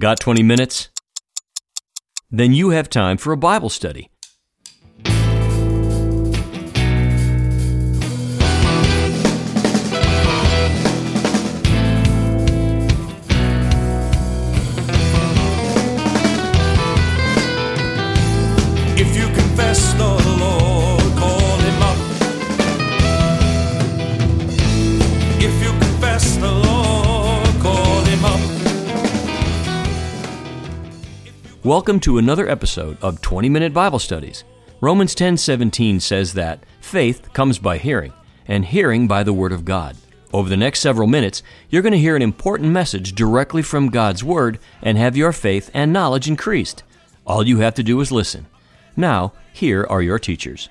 Got 20 minutes? Then you have time for a Bible study. Welcome to another episode of 20 Minute Bible Studies. Romans 10:17 says that faith comes by hearing, and hearing by the word of God. Over the next several minutes, you're going to hear an important message directly from God's word and have your faith and knowledge increased. All you have to do is listen. Now, here are your teachers.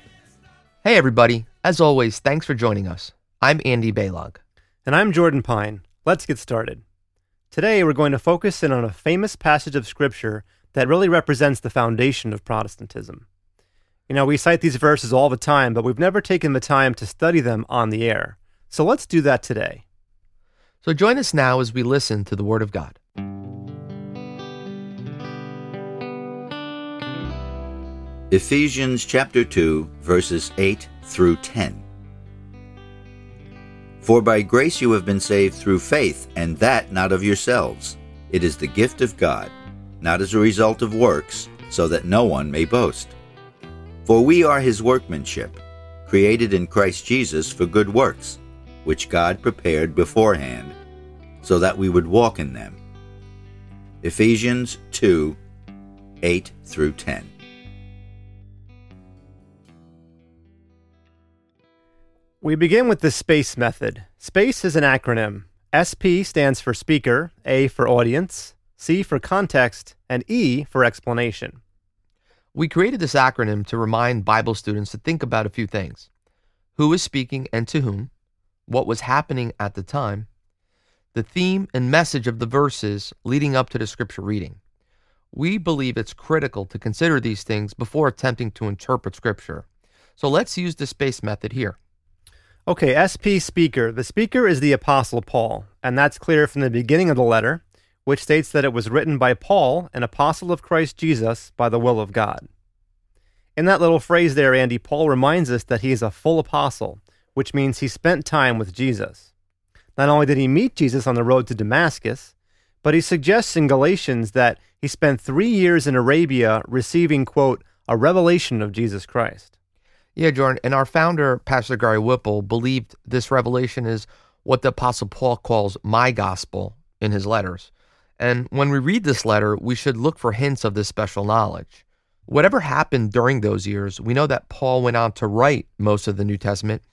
Hey, everybody. As always, thanks for joining us. I'm Andy Baylog. And I'm Jordan Pine. Let's get started. Today, we're going to focus in on a famous passage of Scripture that really represents the foundation of Protestantism. You know, we cite these verses all the time, but we've never taken the time to study them on the air. So let's do that today. So join us now as we listen to the Word of God. Ephesians chapter 2, verses 8 through 10. For by grace you have been saved through faith, and that not of yourselves. It is the gift of God, not as a result of works, so that no one may boast. For we are his workmanship, created in Christ Jesus for good works, which God prepared beforehand, so that we would walk in them. Ephesians 2, 8 through 10. We begin with the SPACE method. SPACE is an acronym. SP stands for speaker, A for audience, C for context, and E for explanation. We created this acronym to remind Bible students to think about a few things who is speaking and to whom, what was happening at the time, the theme and message of the verses leading up to the scripture reading. We believe it's critical to consider these things before attempting to interpret scripture. So let's use the SPACE method here. Okay, SP speaker. The speaker is the Apostle Paul, and that's clear from the beginning of the letter, which states that it was written by Paul, an apostle of Christ Jesus, by the will of God. In that little phrase there, Andy, Paul reminds us that he is a full apostle, which means he spent time with Jesus. Not only did he meet Jesus on the road to Damascus, but he suggests in Galatians that he spent three years in Arabia receiving, quote, a revelation of Jesus Christ. Yeah, Jordan, and our founder, Pastor Gary Whipple, believed this revelation is what the Apostle Paul calls my gospel in his letters. And when we read this letter, we should look for hints of this special knowledge. Whatever happened during those years, we know that Paul went on to write most of the New Testament,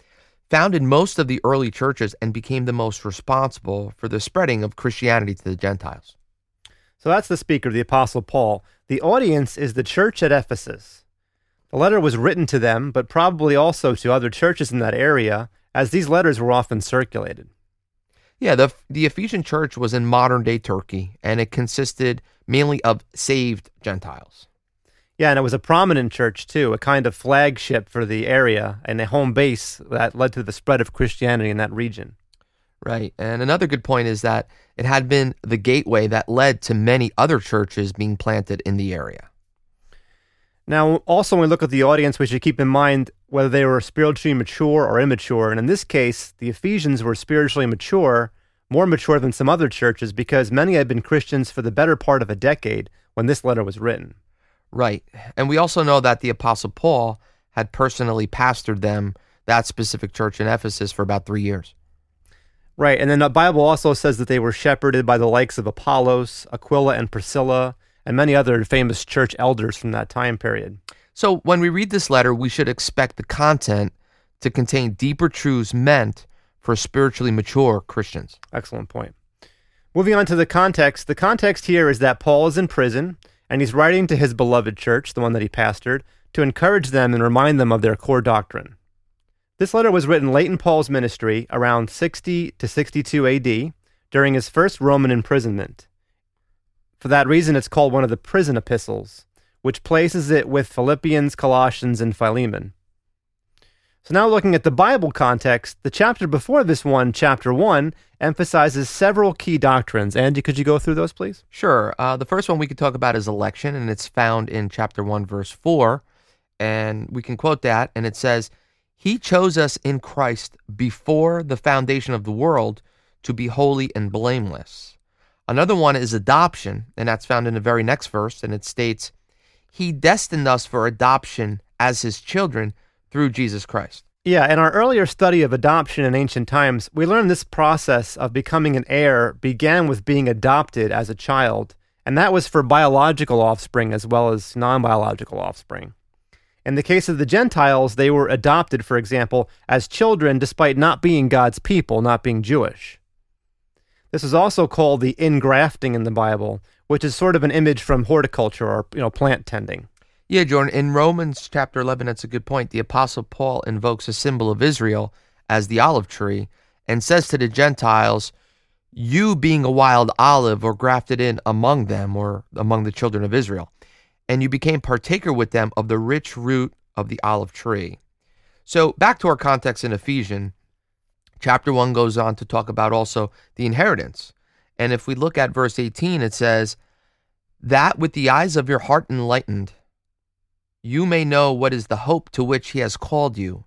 founded most of the early churches, and became the most responsible for the spreading of Christianity to the Gentiles. So that's the speaker, the Apostle Paul. The audience is the church at Ephesus. The letter was written to them, but probably also to other churches in that area, as these letters were often circulated. Yeah, the, the Ephesian church was in modern day Turkey, and it consisted mainly of saved Gentiles. Yeah, and it was a prominent church too, a kind of flagship for the area and a home base that led to the spread of Christianity in that region. Right. And another good point is that it had been the gateway that led to many other churches being planted in the area. Now, also, when we look at the audience, we should keep in mind whether they were spiritually mature or immature. And in this case, the Ephesians were spiritually mature, more mature than some other churches, because many had been Christians for the better part of a decade when this letter was written. Right. And we also know that the Apostle Paul had personally pastored them, that specific church in Ephesus, for about three years. Right. And then the Bible also says that they were shepherded by the likes of Apollos, Aquila, and Priscilla, and many other famous church elders from that time period. So when we read this letter, we should expect the content to contain deeper truths meant for spiritually mature Christians. Excellent point. Moving on to the context, the context here is that Paul is in prison and he's writing to his beloved church, the one that he pastored, to encourage them and remind them of their core doctrine. This letter was written late in Paul's ministry, around 60 to 62 AD, during his first Roman imprisonment. For that reason, it's called one of the prison epistles, which places it with Philippians, Colossians, and Philemon. So now looking at the Bible context, the chapter before this one, chapter 1, emphasizes several key doctrines. Andy, could you go through those, please? Sure. Uh, the first one we could talk about is election, and it's found in chapter 1, verse 4. And we can quote that, and it says, He chose us in Christ before the foundation of the world to be holy and blameless. Another one is adoption, and that's found in the very next verse, and it states, He destined us for adoption as His children through Jesus Christ. Yeah, in our earlier study of adoption in ancient times, we learned this process of becoming an heir began with being adopted as a child, and that was for biological offspring as well as non biological offspring. In the case of the Gentiles, they were adopted, for example, as children despite not being God's people, not being Jewish. This is also called the ingrafting in the Bible, which is sort of an image from horticulture or you know plant tending. Yeah, Jordan, in Romans chapter 11, that's a good point. The Apostle Paul invokes a symbol of Israel as the olive tree and says to the Gentiles, You being a wild olive were grafted in among them or among the children of Israel, and you became partaker with them of the rich root of the olive tree. So, back to our context in Ephesians, chapter 1 goes on to talk about also the inheritance. And if we look at verse 18, it says, That with the eyes of your heart enlightened, you may know what is the hope to which he has called you,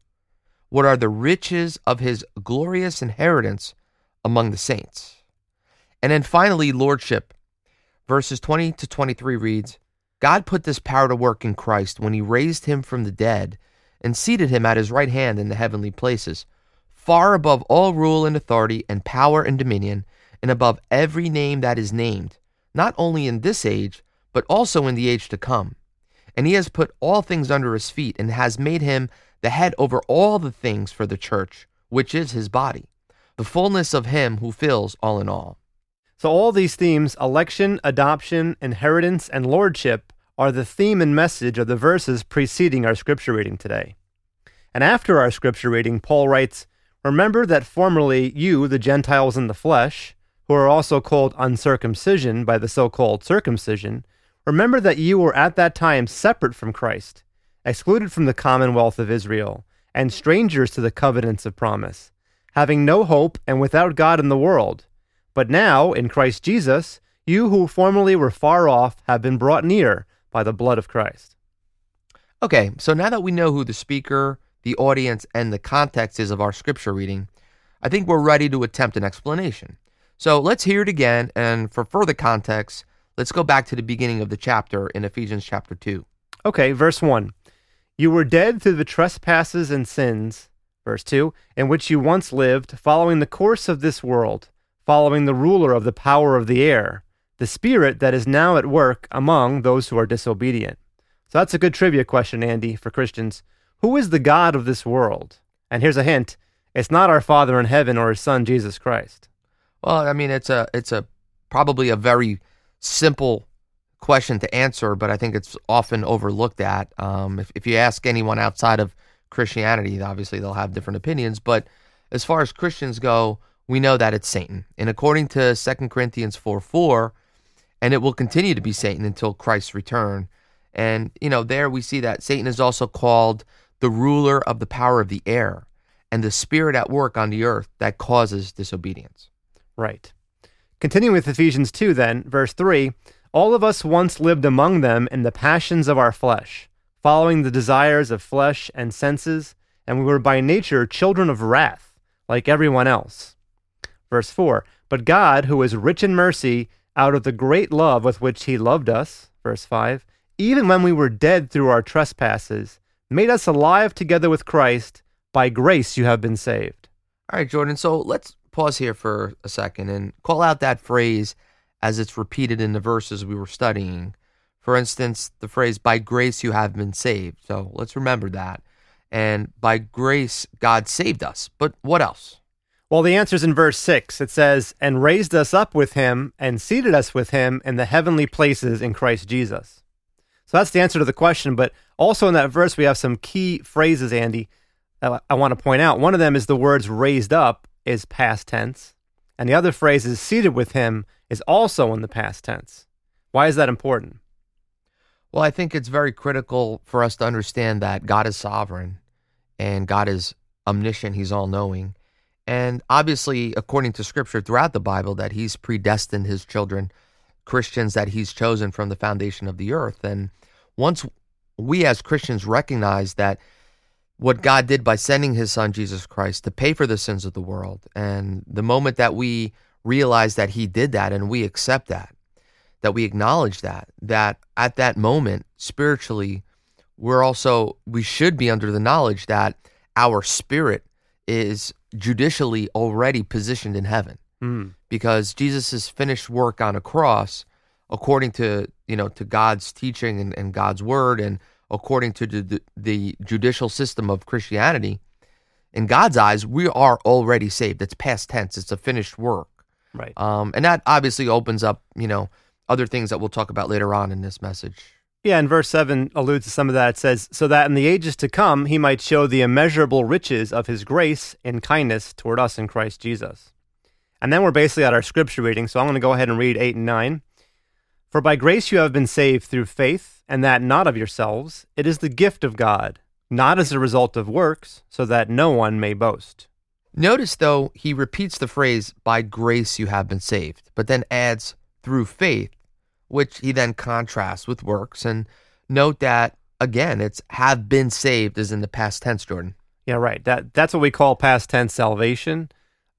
what are the riches of his glorious inheritance among the saints. And then finally, lordship. Verses 20 to 23 reads God put this power to work in Christ when he raised him from the dead and seated him at his right hand in the heavenly places, far above all rule and authority and power and dominion, and above every name that is named, not only in this age, but also in the age to come and he has put all things under his feet and has made him the head over all the things for the church, which is his body, the fullness of him who fills all in all. So, all these themes election, adoption, inheritance, and lordship are the theme and message of the verses preceding our scripture reading today. And after our scripture reading, Paul writes, Remember that formerly you, the Gentiles in the flesh, who are also called uncircumcision by the so called circumcision, Remember that you were at that time separate from Christ, excluded from the commonwealth of Israel, and strangers to the covenants of promise, having no hope and without God in the world. But now, in Christ Jesus, you who formerly were far off have been brought near by the blood of Christ. Okay, so now that we know who the speaker, the audience, and the context is of our scripture reading, I think we're ready to attempt an explanation. So let's hear it again, and for further context, Let's go back to the beginning of the chapter in Ephesians chapter 2. Okay, verse 1. You were dead through the trespasses and sins, verse 2, in which you once lived, following the course of this world, following the ruler of the power of the air, the spirit that is now at work among those who are disobedient. So that's a good trivia question, Andy, for Christians. Who is the God of this world? And here's a hint it's not our Father in heaven or his Son, Jesus Christ. Well, I mean, it's a, it's a, probably a very simple question to answer, but I think it's often overlooked at. Um, if, if you ask anyone outside of Christianity, obviously they'll have different opinions. But as far as Christians go, we know that it's Satan. And according to 2 Corinthians 4 4, and it will continue to be Satan until Christ's return. And, you know, there we see that Satan is also called the ruler of the power of the air and the spirit at work on the earth that causes disobedience. Right. Continuing with Ephesians 2, then, verse 3 All of us once lived among them in the passions of our flesh, following the desires of flesh and senses, and we were by nature children of wrath, like everyone else. Verse 4 But God, who is rich in mercy, out of the great love with which he loved us, verse 5, even when we were dead through our trespasses, made us alive together with Christ. By grace you have been saved. All right, Jordan. So let's pause here for a second and call out that phrase as it's repeated in the verses we were studying. For instance, the phrase, by grace you have been saved. So let's remember that. And by grace, God saved us. But what else? Well, the answer's in verse 6. It says, And raised us up with him and seated us with him in the heavenly places in Christ Jesus. So that's the answer to the question. But also in that verse, we have some key phrases, Andy, I want to point out. One of them is the words raised up, is past tense, and the other phrase is seated with him is also in the past tense. Why is that important? Well, I think it's very critical for us to understand that God is sovereign and God is omniscient, He's all knowing. And obviously, according to scripture throughout the Bible, that He's predestined His children, Christians that He's chosen from the foundation of the earth. And once we as Christians recognize that what God did by sending His Son, Jesus Christ, to pay for the sins of the world, and the moment that we realize that He did that and we accept that, that we acknowledge that, that at that moment, spiritually, we're also, we should be under the knowledge that our spirit is judicially already positioned in heaven Mm. because Jesus' finished work on a cross, according to you know to God's teaching and, and God's word, and according to the, the judicial system of Christianity, in God's eyes, we are already saved. It's past tense. It's a finished work, Right. um, and that obviously opens up you know other things that we'll talk about later on in this message. Yeah, and verse 7 alludes to some of that. It says, So that in the ages to come he might show the immeasurable riches of his grace and kindness toward us in Christ Jesus. And then we're basically at our scripture reading, so I'm going to go ahead and read 8 and 9. For by grace you have been saved through faith, and that not of yourselves. It is the gift of God, not as a result of works, so that no one may boast. Notice, though, he repeats the phrase, by grace you have been saved, but then adds, through faith, which he then contrasts with works. And note that, again, it's have been saved is in the past tense, Jordan. Yeah, right. That that's what we call past tense salvation.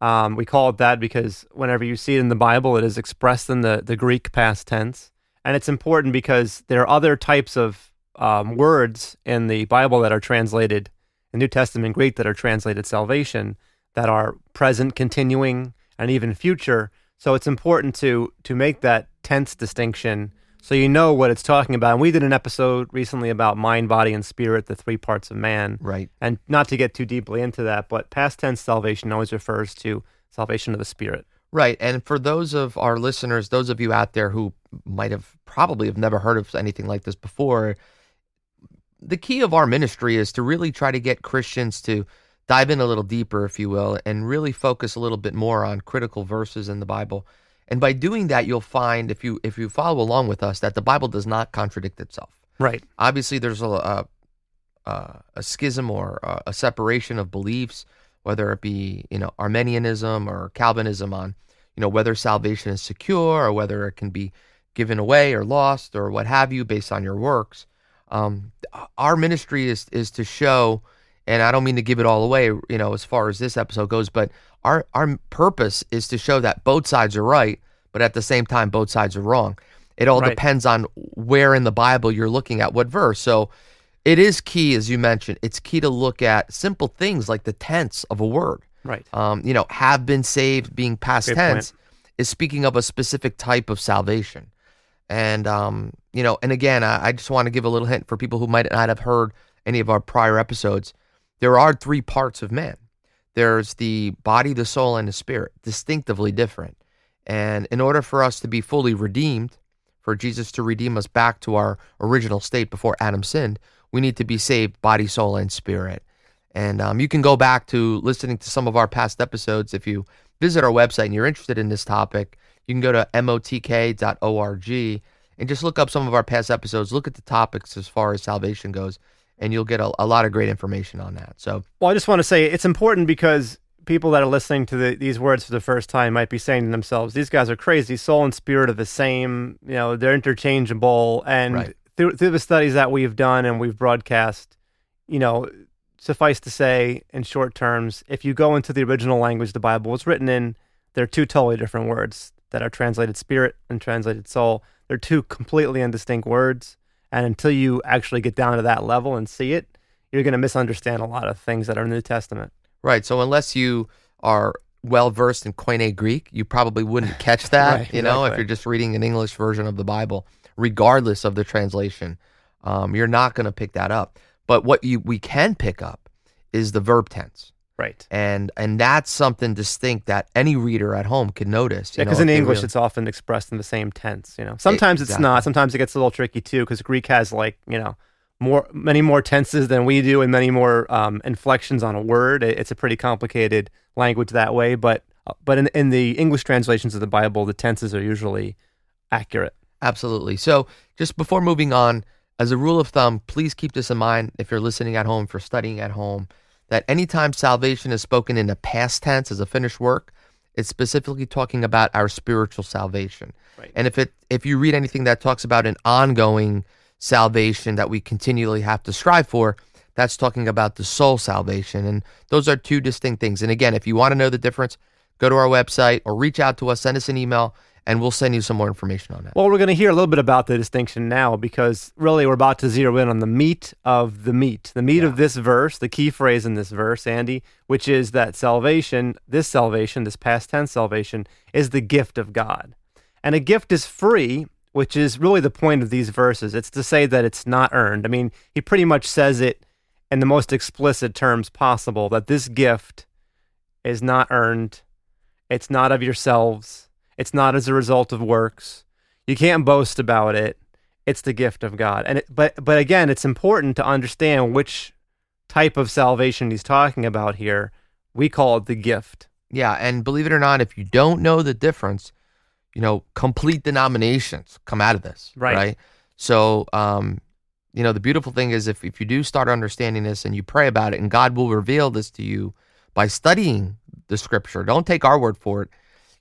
Um, we call it that because whenever you see it in the Bible, it is expressed in the the Greek past tense, and it's important because there are other types of um, words in the Bible that are translated in New Testament Greek that are translated salvation that are present, continuing, and even future. So it's important to to make that tense distinction so you know what it's talking about. And we did an episode recently about mind, body, and spirit, the three parts of man. Right. And not to get too deeply into that, but past tense salvation always refers to salvation of the spirit. Right. And for those of our listeners, those of you out there who might have probably have never heard of anything like this before, the key of our ministry is to really try to get Christians to dive in a little deeper, if you will, and really focus a little bit more on critical verses in the Bible. And by doing that, you'll find if you if you follow along with us that the Bible does not contradict itself. Right. Obviously, there's a a, a, schism or a, a separation of beliefs, whether it be you know Arminianism or Calvinism on you know whether salvation is secure or whether it can be given away or lost or what have you based on your works. Um, our ministry is is to show, and I don't mean to give it all away, you know, as far as this episode goes, but our our purpose is to show that both sides are right, but at the same time both sides are wrong. It all Right. depends on where in the Bible you're looking at what verse. So it is key, as you mentioned, it's key to look at simple things like the tense of a word. Right. Um, you know, have been saved being past Great tense is speaking of a specific type of salvation. And um, you know, and again, I, I just want to give a little hint for people who might not have heard any of our prior episodes. There are three parts of man. There's the body, the soul, and the spirit, distinctively different. And in order for us to be fully redeemed, for Jesus to redeem us back to our original state before Adam sinned, we need to be saved body, soul, and spirit. And um, you can go back to listening to some of our past episodes. If you visit our website and you're interested in this topic, you can go to motk.org and just look up some of our past episodes. Look at the topics as far as salvation goes, and you'll get a, a lot of great information on that. So, Well, I just want to say it's important because people that are listening to the, these words for the first time might be saying to themselves, "These guys are crazy. Soul and spirit are the same. You know, they're interchangeable." And Right. through through the studies that we've done and we've broadcast, you know, suffice to say, in short terms, if you go into the original language the Bible was written in, they're two totally different words that are translated spirit and translated soul. They're two completely indistinct words. And until you actually get down to that level and see it, you're going to misunderstand a lot of things that are in the New Testament. right. So, unless you are well versed in Koine Greek, you probably wouldn't catch that, Right, you know, if you're just reading an English version of the Bible, regardless of the translation. Um, you're not going to pick that up. But what you we can pick up is the verb tense. Right. and and that's something distinct that any reader at home can notice. Yeah, because in English really- it's often expressed in the same tense. You know, sometimes it's Exactly. not. Sometimes it gets a little tricky too, because Greek has like you know more many more tenses than we do, and many more um, inflections on a word. It- It's a pretty complicated language that way. But uh, but in in the English translations of the Bible, the tenses are usually accurate. absolutely. So just before moving on, as a rule of thumb, please keep this in mind if you're listening at home, for studying at home. That anytime salvation is spoken in a past tense as a finished work, it's specifically talking about our spiritual salvation. Right. And if it if you read anything that talks about an ongoing salvation that we continually have to strive for, that's talking about the soul salvation. And those are two distinct things. And again, if you want to know the difference, go to our website or reach out to us, send us an email, and we'll send you some more information on that. Well, we're going to hear a little bit about the distinction now because really we're about to zero in on the meat of the meat. The meat of this verse, the key phrase in this verse, Andy, which is that salvation, this salvation, this past tense salvation, is the gift of God. And a gift is free, which is really the point of these verses. It's to say that it's not earned. I mean, he pretty much says it in the most explicit terms possible that this gift is not earned, it's not of yourselves it's not as a result of works. You can't boast about it. It's the gift of God. And it, but but again, it's important to understand which type of salvation he's talking about here. We call it the gift. Yeah, and believe it or not, if you don't know the difference, you know, complete denominations come out of this, Right. right? So, um, you know, the beautiful thing is if if you do start understanding this and you pray about it, and God will reveal this to you by studying the Scripture. Don't take our word for it.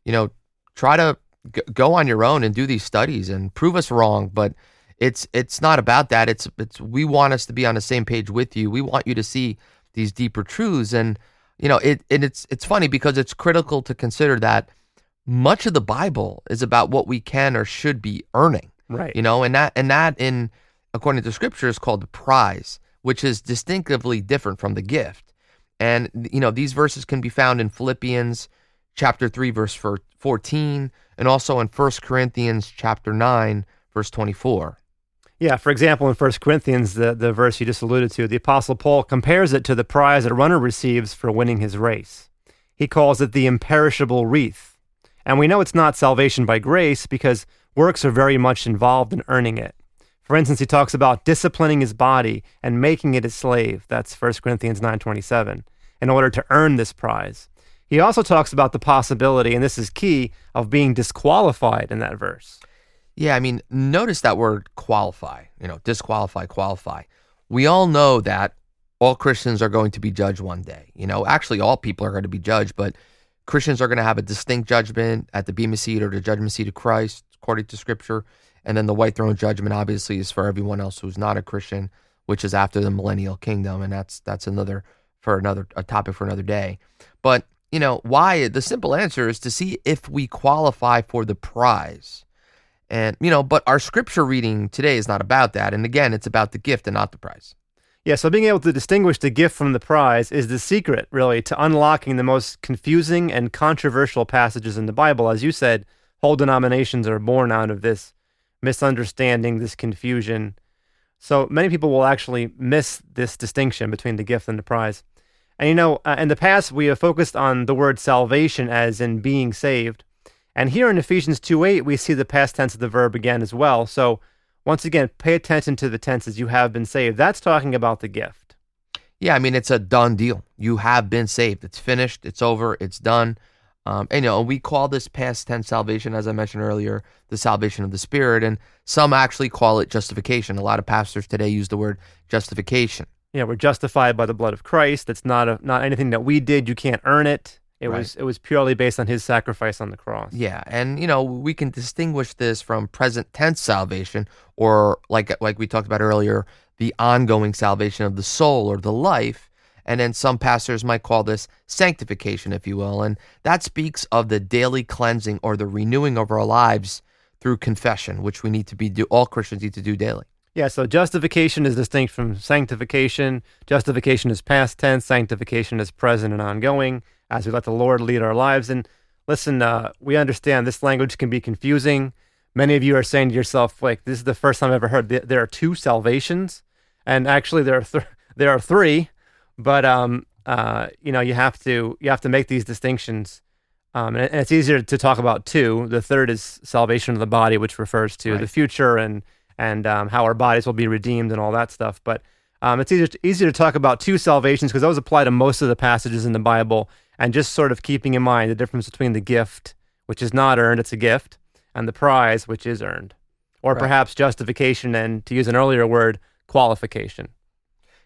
You know, try to g- go on your own and do these studies and prove us wrong. But it's it's not about that. It's it's we want us to be on the same page with you. We want you to see these deeper truths, and you know, it and it's it's funny because it's critical to consider that much of the Bible is about what we can or should be earning. Right. You know, and that and that in according to scripture is called the prize, which is distinctively different from the gift. And you know, these verses can be found in Philippians chapter 3 verse 14 and also in 1 Corinthians chapter 9 verse 24. Yeah, for example, in 1 Corinthians, the, the verse you just alluded to, the Apostle Paul compares it to the prize a runner receives for winning his race. He calls it the imperishable wreath. And we know it's not salvation by grace because works are very much involved in earning it. For instance, he talks about disciplining his body and making it a slave. That's 1 Corinthians 9:27 in order to earn this prize. He also talks about the possibility, and this is key, of being disqualified in that verse. Yeah, I mean, notice that word qualify, you know, disqualify, qualify. We all know that all Christians are going to be judged one day. You know, actually, all people are going to be judged, but Christians are going to have a distinct judgment at the Bema seat or the judgment seat of Christ, according to Scripture. And then the white throne judgment, obviously, is for everyone else who's not a Christian, which is after the millennial kingdom, and that's that's another for another a topic for another day. But you know why? The simple answer is to see if we qualify for the prize. And, you know, but our scripture reading today is not about that. And again, it's about the gift and not the prize. Yeah, so being able to distinguish the gift from the prize is the secret, really, to unlocking the most confusing and controversial passages in the Bible. As you said, whole denominations are born out of this misunderstanding, this confusion. So many people will actually miss this distinction between the gift and the prize. And you know, uh, in the past, we have focused on the word salvation as in being saved. And here in Ephesians 2 8, we see the past tense of the verb again as well. So once again, pay attention to the tenses you have been saved. That's talking about the gift. Yeah, I mean, it's a done deal. You have been saved. It's finished. It's over. It's done. Um, and, you know, we call this past tense salvation, as I mentioned earlier, the salvation of the Spirit. And some actually call it justification. A lot of pastors today use the word justification. Yeah, we're justified by the blood of Christ. That's not a, not anything that we did. You can't earn it. It Right. was it was purely based on his sacrifice on the cross. Yeah, and you know we can distinguish this from present tense salvation, or like like we talked about earlier, the ongoing salvation of the soul or the life. And then some pastors might call this sanctification, if you will, and that speaks of the daily cleansing or the renewing of our lives through confession, which we need to be do. All Christians need to do daily. Yeah, so justification is distinct from sanctification. Justification is past tense, sanctification is present and ongoing as we let the Lord lead our lives. And listen, uh, we understand this language can be confusing. Many of you are saying to yourself, like, this is the first time I've ever heard th- there are two salvations. And actually, there are, th- there are three, but, um, uh, you know, you have to, you have to make these distinctions. Um, and, and it's easier to talk about two. The third is salvation of the body, which refers to the future and and um, how our bodies will be redeemed and all that stuff. But um, it's easier to, easier to talk about two salvations because those apply to most of the passages in the Bible, and just sort of keeping in mind the difference between the gift, which is not earned, it's a gift, and the prize, which is earned, or Right. perhaps justification and, to use an earlier word, qualification.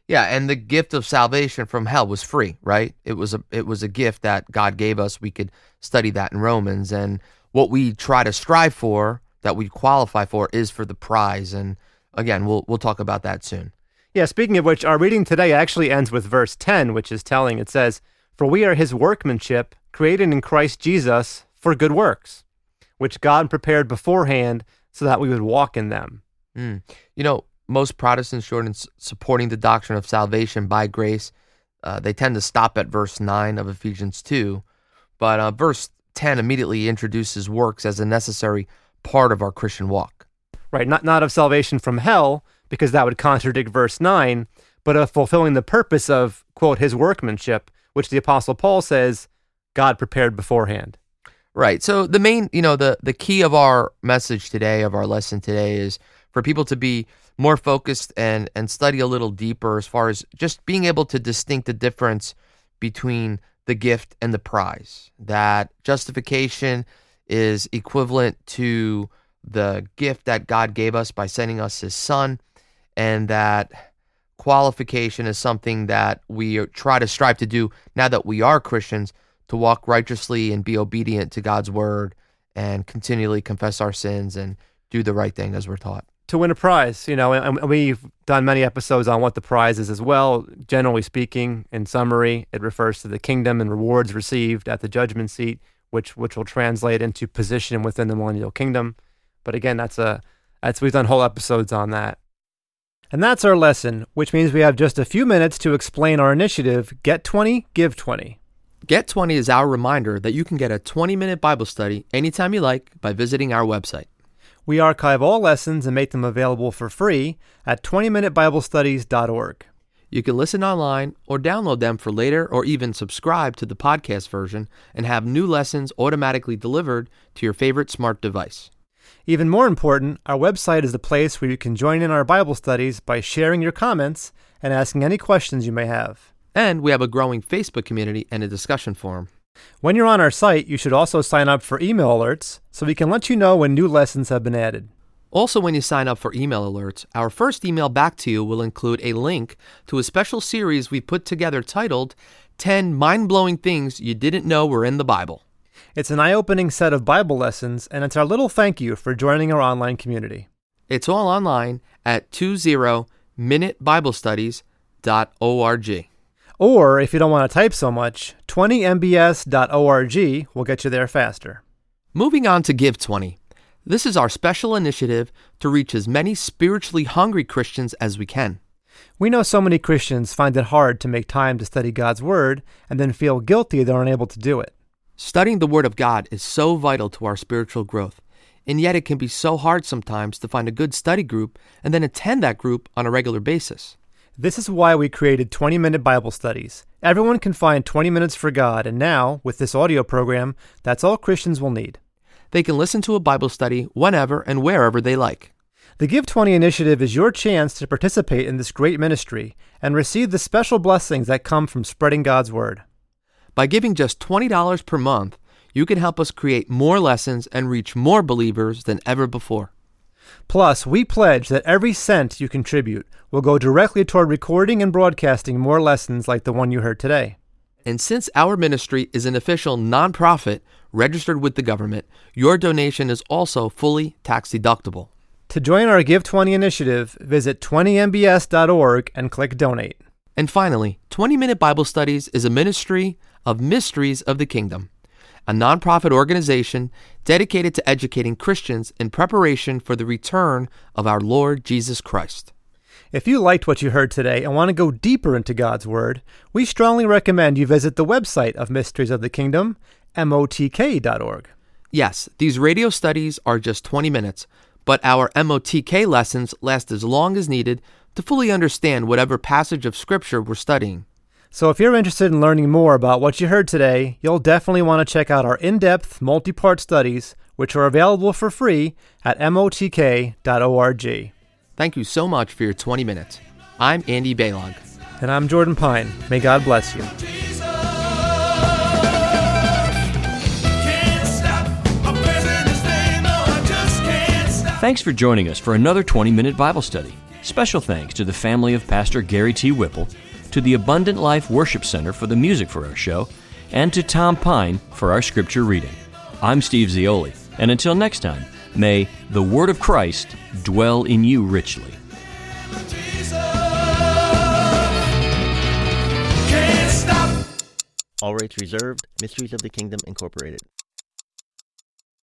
Yeah, and the gift of salvation from hell was free, right? It was a it was a gift that God gave us. We could study that in Romans and what we try to strive for that we qualify for is for the prize and again, we'll we'll talk about that soon. Yeah, speaking of which, our reading today actually ends with verse 10, which is telling. It says, For we are his workmanship, created in Christ Jesus for good works, which God prepared beforehand so that we would walk in them. Mm. You know, most Protestants, Jordan, s- supporting the doctrine of salvation by grace, uh, they tend to stop at verse 9 of Ephesians 2. But uh, verse 10 immediately introduces works as a necessary part of our Christian walk. Right, not, not of salvation from hell, because that would contradict verse 9, but of fulfilling the purpose of, quote, his workmanship, which the Apostle Paul says God prepared beforehand. Right. So the main, you know, the the key of our message today, of our lesson today, is for people to be more focused and and study a little deeper as far as just being able to distinct the difference between the gift and the prize. That justification is equivalent to the gift that God gave us by sending us His Son, and that qualification is something that we try to strive to do now that we are Christians to walk righteously and be obedient to God's word and continually confess our sins and do the right thing as we're taught. To win a prize, you know, and we've done many episodes on what the prize is as well. Generally speaking, in summary, it refers to the kingdom and rewards received at the judgment seat, which which will translate into position within the millennial kingdom. But again, that's a that's we've done whole episodes on that. And that's our lesson, which means we have just a few minutes to explain our initiative Get 20, Give 20. Get 20 is our reminder that you can get a 20 minute Bible study anytime you like by visiting our website. We archive all lessons and make them available for free at 20minutebiblestudies.org. You can listen online or download them for later or even subscribe to the podcast version and have new lessons automatically delivered to your favorite smart device. Even more important, our website is the place where you can join in our Bible studies by sharing your comments and asking any questions you may have. And we have a growing Facebook community and a discussion forum. When you're on our site, you should also sign up for email alerts so we can let you know when new lessons have been added. Also, when you sign up for email alerts, our first email back to you will include a link to a special series we put together titled 10 Mind Blowing Things You Didn't Know Were in the Bible. It's an eye opening set of Bible lessons, and it's our little thank you for joining our online community. It's all online at 20minutebiblestudies.org. Or if you don't want to type so much, 20mbs.org will get you there faster. Moving on to Give 20. This is our special initiative to reach as many spiritually hungry Christians as we can. We know so many Christians find it hard to make time to study God's Word and then feel guilty they're unable to do it. Studying the Word of God is so vital to our spiritual growth, and yet it can be so hard sometimes to find a good study group and then attend that group on a regular basis. This is why we created 20 minute Bible studies. Everyone can find 20 minutes for God, and now, with this audio program, that's all Christians will need. They can listen to a Bible study whenever and wherever they like. The Give 20 initiative is your chance to participate in this great ministry and receive the special blessings that come from spreading God's Word. By giving just $20 per month, you can help us create more lessons and reach more believers than ever before. Plus, we pledge that every cent you contribute will go directly toward recording and broadcasting more lessons like the one you heard today. And since our ministry is an official nonprofit registered with the government, your donation is also fully tax deductible. To join our Give 20 initiative, visit 20mbs.org and click Donate. And finally, 20 Minute Bible Studies is a ministry of Mysteries of the Kingdom, a nonprofit organization dedicated to educating Christians in preparation for the return of our Lord Jesus Christ. If you liked what you heard today and want to go deeper into God's Word, we strongly recommend you visit the website of Mysteries of the Kingdom, motk.org. Yes, these radio studies are just 20 minutes, but our MOTK lessons last as long as needed to fully understand whatever passage of Scripture we're studying. So if you're interested in learning more about what you heard today, you'll definitely want to check out our in-depth multi-part studies, which are available for free at motk.org. Thank you so much for your 20 minutes. I'm Andy Baylog. And I'm Jordan Pine. May God bless you. Thanks for joining us for another 20 minute Bible study. Special thanks to the family of Pastor Gary T. Whipple, to the Abundant Life Worship Center for the music for our show, and to Tom Pine for our scripture reading. I'm Steve Zioli, and until next time, May the Word of Christ dwell in you richly. All rights reserved, Mysteries of the Kingdom Incorporated.